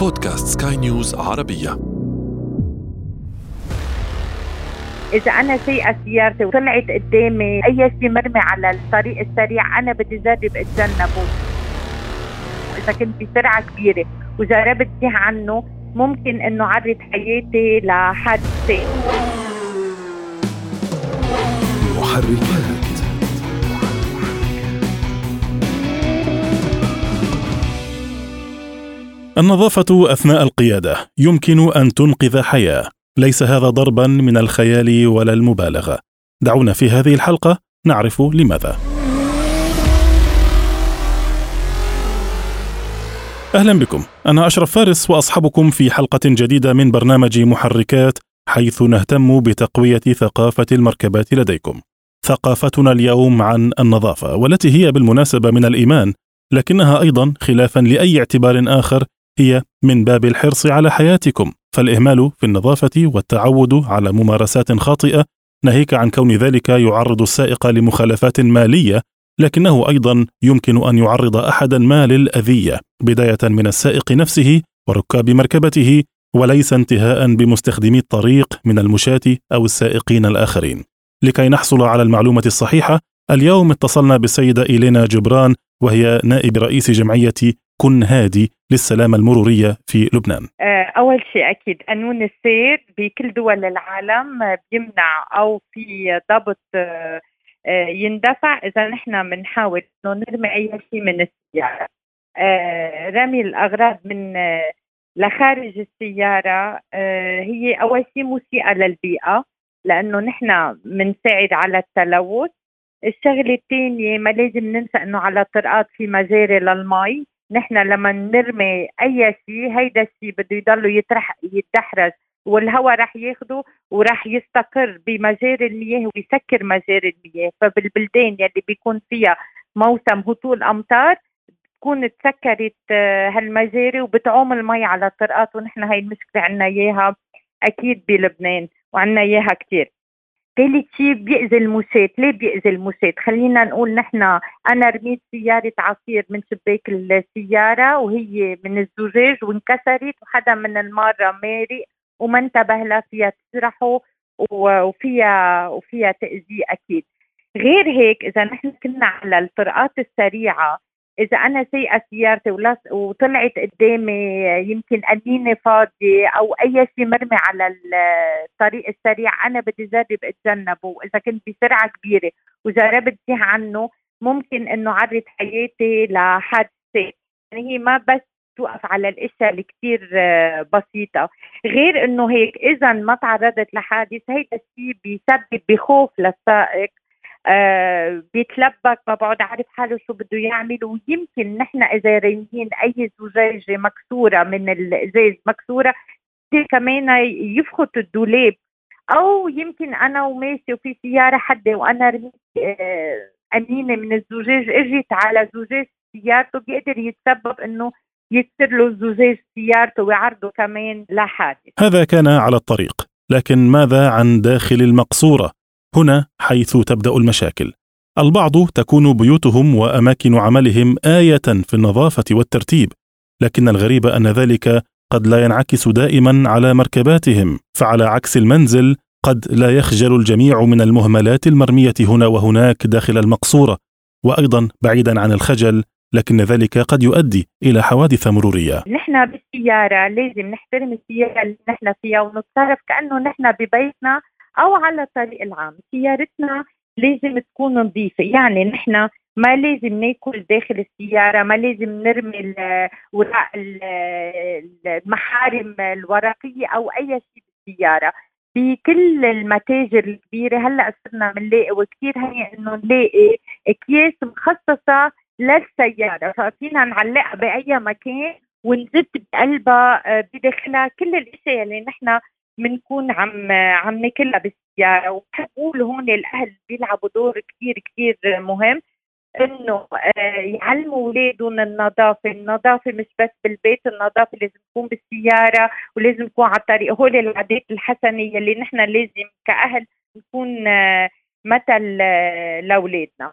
بودكاست سكاي نيوز عربية. إذا أنا سايقة سيارتي وطلعت قدامي أي شيء مرمي على الطريق السريع أنا بدي جرب أتجنبه. إذا كنت بسرعة كبيرة وجربت فيه عنه ممكن إنه عرض حياتي لحادثة. محركات. النظافة أثناء القيادة يمكن أن تنقذ حياة، ليس هذا ضربا من الخيال ولا المبالغة. دعونا في هذه الحلقة نعرف لماذا. أهلا بكم، أنا أشرف فارس وأصحبكم في حلقة جديدة من برنامج محركات حيث نهتم بتقوية ثقافة المركبات لديكم. ثقافتنا اليوم عن النظافة والتي هي بالمناسبة من الإيمان لكنها أيضا خلافا لأي اعتبار آخر هي من باب الحرص على حياتكم فالإهمال في النظافة والتعود على ممارسات خاطئة ناهيك عن كون ذلك يعرض السائق لمخالفات مالية لكنه أيضا يمكن أن يعرض احدا ما للاذيه بداية من السائق نفسه وركاب مركبته وليس انتهاء بمستخدمي الطريق من المشاة أو السائقين الآخرين. لكي نحصل على المعلومة الصحيحة اليوم اتصلنا بالسيدة إيلينا جبران وهي نائب رئيس جمعية كن هادي للسلامة المرورية في لبنان. آه، أول شيء أكيد قانون السير بكل دول العالم بيمنع أو في ضبط آه، آه، يندفع. إذا نحن بنحاول إنه نرمي أي شيء من السيارة. رمي الأغراض من لخارج السيارة. هي أول شيء مسيئة للبيئة لأنه نحن بنساعد على التلوث. الشغلة الثانية ما لازم ننسى إنه على الطرقات في مجاري للمي. نحن لما نرمي أي شيء هيدا الشيء بده يضل يطرح يتدحرج والهواء رح ياخده ورح يستقر بمجاري المياه ويسكر مجاري المياه. فبالبلدان يلي بيكون فيها موسم هطول أمطار بتكون تسكرت آه، هالمجاري وبتعوم المي على الطرقات ونحن هاي المشكلة عنا إياها أكيد بلبنان وعنا إياها كثير ثالث شيء بيأذي المشاة ليه بيأذي المشاة خلينا نقول نحن أنا رميت سيارة عصير من شباك السيارة وهي من الزجاج وانكسرت وحدا من المارة مارق وما انتبه لها فيها تسرحه وفيها وفيها تأذية أكيد. غير هيك إذا نحن كنا على الطرقات السريعة إذا أنا سايقه سيارتي وطلعت قدامي يمكن قنينه فاضية أو أي شيء مرمي على الطريق السريع أنا بدي جرب أتجنبه. وإذا كنت بسرعة كبيرة وجربت فيه عنه ممكن إنه عرض حياتي لحادثة. يعني هي ما بس توقف على الأشياء اللي كثير بسيطة. غير إنه هيك اذا ما تعرضت لحادث هيدا الشيء بيسبب بخوف للسائق. آه بيتلبك ما بعد عارف حاله شو بده يعمل ويمكن نحن إذا راميين أي زجاجة مكسورة من الازاز مكسورة كمان يفخت الدولاب. أو يمكن أنا وماشي وفي سيارة حده وأنا رميت آه امينه من الزجاج إجت على زجاج سيارته بيقدر يتسبب إنه يكسر له زجاج سيارته ويعرضه كمان لحادث. هذا كان على الطريق لكن ماذا عن داخل المقصورة؟ هنا حيث تبدأ المشاكل البعض تكون بيوتهم وأماكن عملهم آية في النظافة والترتيب لكن الغريب أن ذلك قد لا ينعكس دائما على مركباتهم فعلى عكس المنزل قد لا يخجل الجميع من المهملات المرمية هنا وهناك داخل المقصورة وأيضا بعيدا عن الخجل لكن ذلك قد يؤدي إلى حوادث مرورية. نحن بالسيارة لازم نحترم السيارة اللي نحن فيها ونتصرف كأنه نحن ببيتنا أو على الطريق العام. سيارتنا لازم تكون نظيفة. يعني نحن ما لازم ناكل داخل السيارة ما لازم نرمي وراء المحارم الورقية أو أي شيء بالسيارة بكل المتاجر الكبيرة هلأ صرنا بنلاقي وكثير هي إنه نلاقي أكياس مخصصة للسيارة. ففينا نعلقها بأي مكان ونزت بقلبها آه، بداخلها كل الإشياء اللي نحن بنكون عم عم ناكلها بالسيارة. وبحب أقول هون الأهل بيلعبوا دور كثير كثير مهم إنه آه، يعلموا اولادهم النظافة، النظافة مش بس بالبيت، النظافة لازم تكون بالسيارة ولازم تكون على الطريق، هول العادات الحسنه اللي نحن لازم كأهل نكون آه، مثل آه، لأولادنا.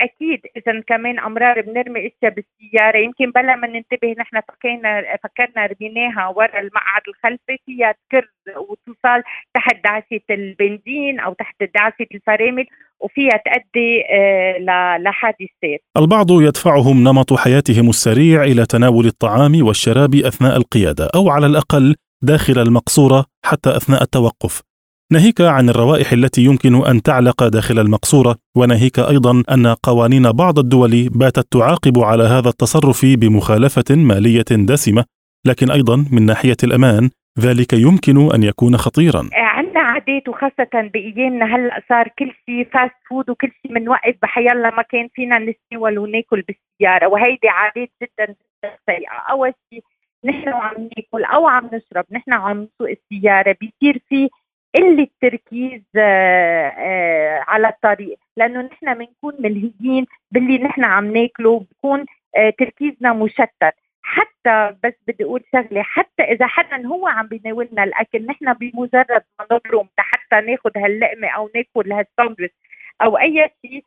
أكيد اذا كمان أمرار بنرمي إشياء بالسيارة يمكن بلا ما ننتبه نحن فكرنا فكرنا رميناها ورا المقعد الخلفي فيها تكر وتوصل تحت دعسة البنزين أو تحت دعسة الفرامل وفيها تؤدي آه، لحادث سير. البعض يدفعهم نمط حياتهم السريع إلى تناول الطعام والشراب أثناء القيادة أو على الأقل داخل المقصورة حتى أثناء التوقف. ناهيك عن الروائح التي يمكن أن تعلق داخل المقصورة وناهيك أيضا أن قوانين بعض الدول باتت تعاقب على هذا التصرف بمخالفة مالية دسمة. لكن أيضا من ناحية الأمان ذلك يمكن أن يكون خطيرا. عندنا عادات وخاصة بأيامنا هلا صار كل شيء fast food وكل شيء بنوقف بحيالله مكان فينا نتناول وناكل بالسيارة. وهيدي عادات جدا جدا سيئة. أول شيء نحن وعم ناكل أو عم نشرب نحن عم نسوق السيارة بيصير في قله تركيز آه، آه، على الطريق. لأنه نحن بنكون ملهيين باللي نحن عم ناكله بكون آه، تركيزنا مشتت. حتى بس بدي أقول شغلة حتى إذا حدا هو عم بيناولنا الأكل نحن بمجرد ما نبرم حتى ناخذ هاللقمة أو ناكل هالساندويتش أو أي شيء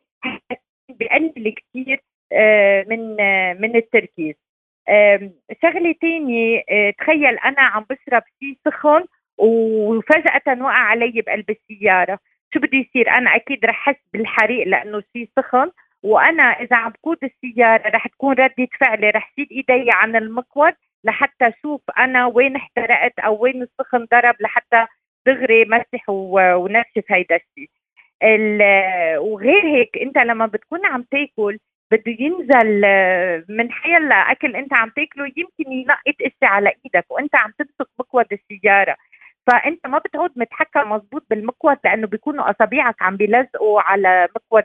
بقلل كثير من من التركيز. شغلة ثانية تخيل أنا عم بشرب شيء سخن وفجأة وقع علي بقلب السيارة. شو بده يصير؟ أنا أكيد رح أحس بالحريق لأنه شيء سخن وأنا إذا عم بقود السيارة رح تكون ردة فعلي رح شيل إيدي عن المقود لحتى أشوف أنا وين احترقت أو وين السخن ضرب لحتى دغري مسح ونشف هيدا الشيء وغير هيك أنت لما بتكون عم تاكل بده ينزل من حيلا أكل أنت عم تاكله يمكن ينقط إشي على إيدك وأنت عم تمسك مقود السيارة. فأنت ما بتعود متحكم مزبوط بالمكوت لأنه بيكونوا اصابيعك عم بيلزقوا على مكوت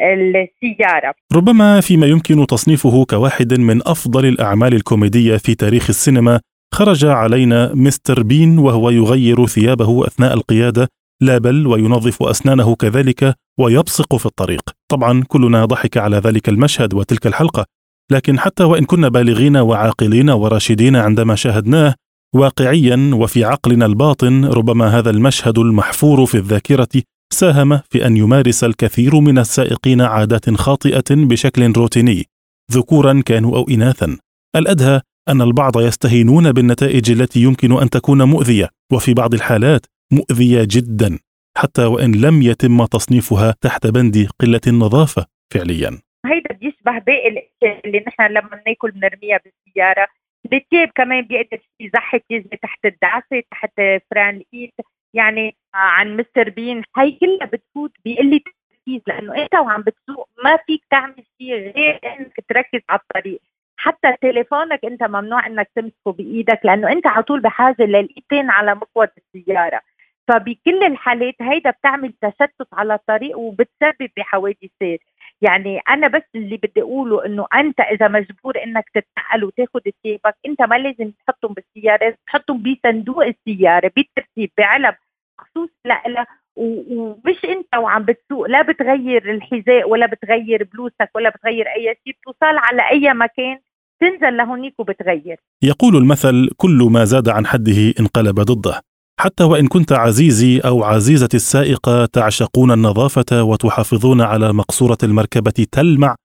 السيارة. ربما فيما يمكن تصنيفه كواحد من أفضل الأعمال الكوميدية في تاريخ السينما خرج علينا مستر بين وهو يغير ثيابه أثناء القيادة لا بل وينظف أسنانه كذلك ويبصق في الطريق. طبعا كلنا ضحك على ذلك المشهد وتلك الحلقة لكن حتى وإن كنا بالغين وعاقلين وراشدين عندما شاهدناه واقعيا وفي عقلنا الباطن ربما هذا المشهد المحفور في الذاكرة ساهم في أن يمارس الكثير من السائقين عادات خاطئة بشكل روتيني ذكورا كانوا أو اناثا. الأدهى أن البعض يستهينون بالنتائج التي يمكن أن تكون مؤذية وفي بعض الحالات مؤذية جدا حتى وإن لم يتم تصنيفها تحت بند قلة النظافة فعليا. هيدا بيشبه باقي الأشياء اللي نحن لما ناكل بنرميها بالسيارة بالتيب كمان بيقدر يزحك يزمي تحت الدعسه تحت فران الايد يعني عن مستر بين هي كلها بتفوت بقله تركيز لأنه أنت وعم بتسوق ما فيك تعمل شيء غير إنك تركز على الطريق. حتى تليفونك أنت ممنوع إنك تمسكه بإيدك لأنه أنت على طول بحاجة للإيدين على مقود السيارة. فبكل الحالات هيدا بتعمل تشتت على الطريق وبتسبب بحوادث يعني أنا بس اللي بدي أقوله إنه أنت إذا مجبور إنك تتنقل وتاخذ ثيابك أنت ما لازم تحطهم بالسيارة تحطهم بصندوق السيارة بالترتيب بعلب خصوص لها ومش أنت وعم بتسوق لا بتغير الحذاء ولا بتغير بلوسك ولا بتغير أي شيء بتوصل على أي مكان تنزل لهونيك وبتغير. يقول المثل كل ما زاد عن حده انقلب ضده. حتى وإن كنت عزيزي أو عزيزتي السائقة تعشقون النظافة وتحافظون على مقصورة المركبة تلمع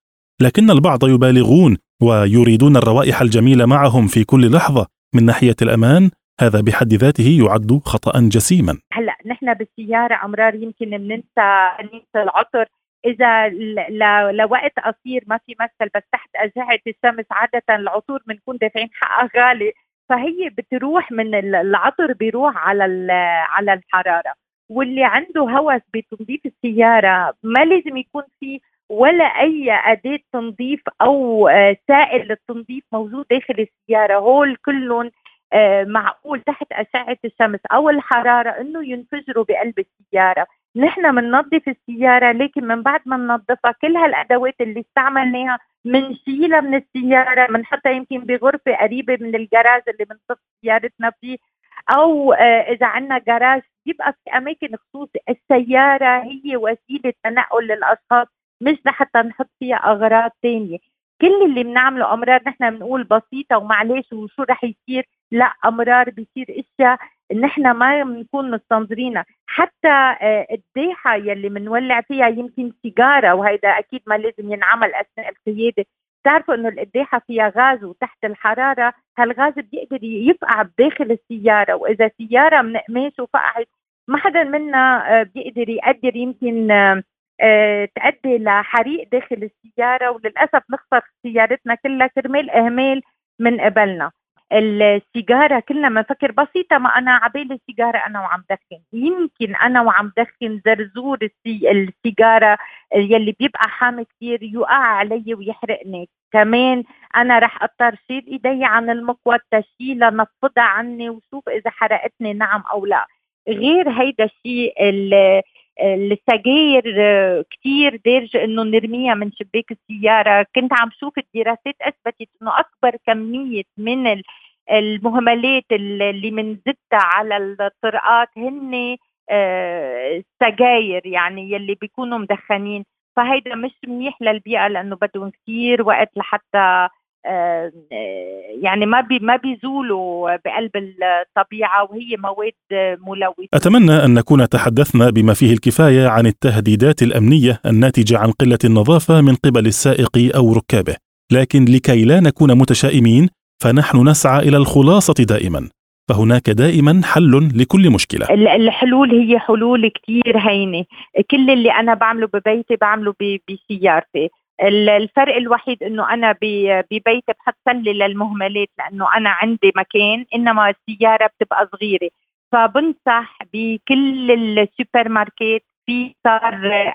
لكن البعض يبالغون ويريدون الروائح الجميلة معهم في كل لحظة. من ناحية الأمان هذا بحد ذاته يعد خطأ جسيما. هلأ نحن بالسيارة أمرار يمكن بننسى ننسى العطر. إذا لوقت قصير ما في مثل بس تحت اشعه الشمس عادة العطور بنكون دافعين حقها غالي. فهي بتروح من العطر بيروح على على الحرارة واللي عنده هوس بتنظيف السيارة ما لازم يكون في ولا أي أداة تنظيف أو آه، سائل للتنظيف موجود داخل السيارة. هول كلهم آه، معقول تحت أشعة الشمس أو الحرارة إنه ينفجروا بقلب السيارة. نحن بننظف السيارة لكن من بعد ما ننظفها كل هالأدوات اللي استعملناها بنشيلها من السيارة بنحطها يمكن بغرفة قريبة من الجراج اللي بنصف سيارتنا فيه. أو آه، إذا عندنا جراج يبقى في أماكن خصوصي السيارة هي وسيلة تنقل للأشخاص مش لحتى نحط فيها أغراض ثانية كل اللي بنعمله أمرار نحن بنقول بسيطة ومعلش وشو رح يصير؟ لا أمرار بيصير إشياء نحن ما بنكون مستنظرينها حتى آه، الديحة يلي بنولع فيها يمكن سيجارة وهيدا أكيد ما لازم ينعمل أثناء القيادة. بتعرفوا إنه القديحه فيها غاز وتحت الحرارة. هالغاز بيقدر يفقع بداخل السيارة وإذا سيارة من قماش وفقعت ما حدا منا آه، بيقدر يقدر يمكن آه، تؤدي لحريق داخل السيارة. وللأسف نخسر سيارتنا كلها كرمال إهمال من قبلنا. السيجارة كلنا بنفكر بسيطة ما أنا عبالي السيجارة أنا وعم دخن. يمكن أنا وعم دخن زرزور السي السيجارة يلي بيبقى حامي كثير يوقع علي ويحرقني. كمان أنا رح أضطر شيل إيدي عن المقود تشيلها نفضها عني وشوف إذا حرقتني نعم أو لا. غير هيدا الشيء السجاير كثير دارجة إنه نرميها من شباك السيارة. كنت عم شوف الدراسات أثبتت إنه أكبر كمية من المهملات اللي منزتها على الطرقات هن السجاير آه، يعني يلي بيكونوا مدخنين فهيدا مش منيح للبيئة لأنه بدهم كثير وقت لحتى آه، يعني ما بي ما بيزولوا بقلب الطبيعة وهي مواد ملوثة. أتمنى أن نكون تحدثنا بما فيه الكفاية عن التهديدات الأمنية الناتجة عن قلة النظافة من قبل السائق أو ركابه، لكن لكي لا نكون متشائمين فنحن نسعى إلى الخلاصة دائما. فهناك دائما حل لكل مشكلة. الحلول هي حلول كثير هينة. كل اللي أنا بعمله ببيتي بعمله بسيارتي. الفرق الوحيد إنه أنا ببيتي بحط سله للمهملات لأنه أنا عندي مكان إنما السيارة بتبقى صغيرة. فبنصح بكل السوبر ماركت في صار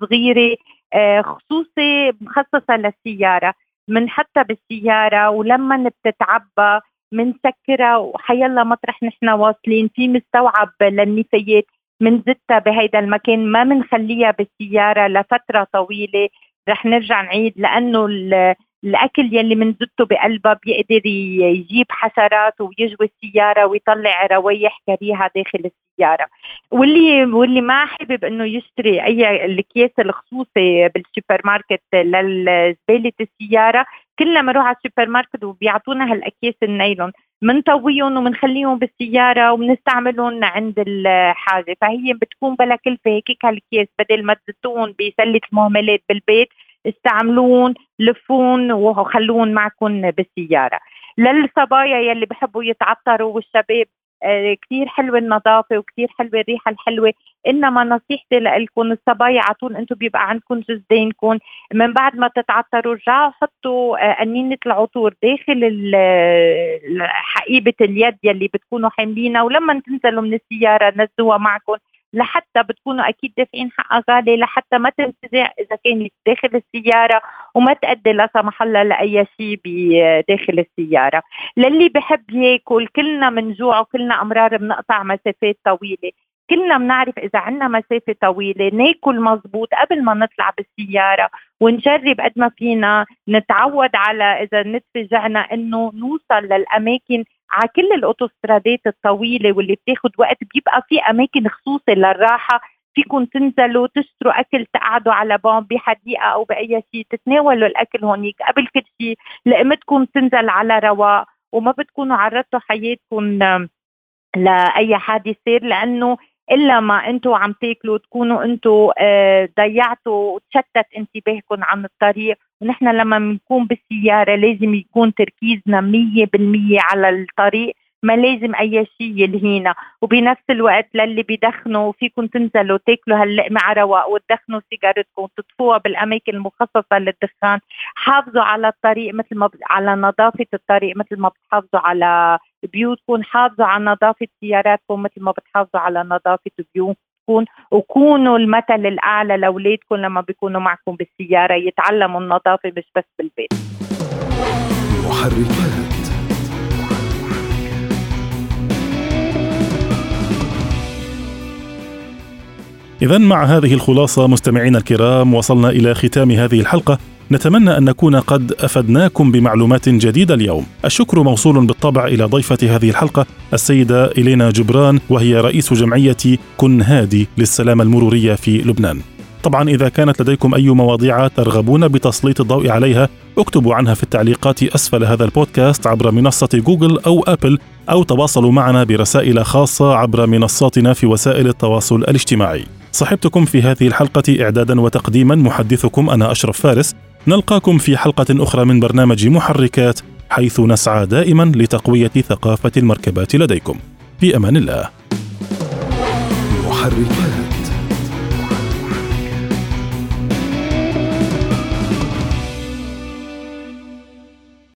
صغيرة آه، خصوصي مخصصة للسيارة. بنحطها بالسيارة ولما بتتعبى بنسكرها وحيلا مطرح نحن واصلين في مستوعب للنفايات منزتها بهيدا المكان ما بنخليها بالسيارة لفترة طويلة. رح نرجع نعيد لأنه الأكل يلي منزته بقلبها بيقدر يجيب حشرات ويجوي السيارة ويطلع روايح كريهة داخل السيارة. واللي واللي ما حابب إنه يشتري أي الأكياس الخصوصي بالسوبر ماركت لزباله السيارة كلنا بنروح على السوبر ماركت وبيعطونا هالأكياس النايلون. بنطويهم وبنخليهم بالسيارة وبنستعملهم عند الحاجة. فهي بتكون بلا كلفة هيك هالكيس بدل ما تزتوه بسلة المهملات بالبيت استعملون لفون وخلون معكم بالسيارة. للصبايا يلي بحبوا يتعطروا والشباب آه، كثير حلوة النظافة وكثير حلوة الريحة الحلوة. إنما نصيحتي لكم الصبايا على طول أنتم بيبقى عندكم جزدينكم. من بعد ما تتعطروا رجعوا حطوا آه، قنينه العطور داخل حقيبة اليد يلي بتكونوا حاملينها. ولما تنزلوا من السيارة نزلوها معكم. لحتى بتكونوا أكيد دافعين حقها غالي لحتى ما تنتزع إذا كانت داخل السيارة وما تؤدي لا سمح الله لأي شيء بداخل السيارة. للي بحب ياكل كلنا بنجوع وكلنا أمرار بنقطع مسافات طويلة. كلنا بنعرف إذا عندنا مسافة طويلة ناكل مزبوط قبل ما نطلع بالسيارة ونجرب قد ما فينا نتعود على إذا نتفجعنا إنه نوصل للأماكن على كل الأوتوسترادات الطويلة واللي بتاخد وقت بيبقى في أماكن خصوصي للراحة فيكم تنزلوا تشتروا أكل تقعدوا على بون بحديقه أو بأي شيء تتناولوا الأكل هونيك. قبل كل شيء لقمتكم تنزل على رواق وما بتكونوا عرضتوا حياتكم لأي حادث يصير لأنه إلا ما أنتم عم تاكلوا تكونوا أنتم آه، ضيعتوا وتشتت انتباهكم عن الطريق. ونحن لما بنكون بالسيارة لازم يكون تركيزنا 100% على الطريق ما لازم أي شيء يلهينا. وبنفس الوقت للي بيدخنوا فيكم تنزلوا تاكلوا هاللقمه رواق وتدخنوا سيجارتكم وتطفوها بالأماكن المخصصة للدخان. حافظوا على الطريق مثل ما على نظافة الطريق مثل ما بتحافظوا على بيوتكم حافظوا على نظافة سياراتكم مثل ما بتحافظوا على نظافة بيوتكم. وكونوا المثل الأعلى لأولادكم لما بيكونوا معكم بالسيارة يتعلموا النظافة مش بس بالبيت. إذا مع هذه الخلاصة مستمعينا الكرام وصلنا إلى ختام هذه الحلقة. نتمنى أن نكون قد أفدناكم بمعلومات جديدة اليوم. الشكر موصول بالطبع إلى ضيفة هذه الحلقة السيدة إلينا جبران وهي رئيس جمعية كن هادي للسلامة المرورية في لبنان. طبعا إذا كانت لديكم أي مواضيع ترغبون بتسليط الضوء عليها اكتبوا عنها في التعليقات أسفل هذا البودكاست عبر منصة جوجل أو أبل أو تواصلوا معنا برسائل خاصة عبر منصاتنا في وسائل التواصل الاجتماعي. صحبتكم في هذه الحلقة إعدادا وتقديما محدثكم أنا أشرف فارس. نلقاكم في حلقة أخرى من برنامج محركات حيث نسعى دائما لتقوية ثقافة المركبات لديكم. في أمان الله. محركات.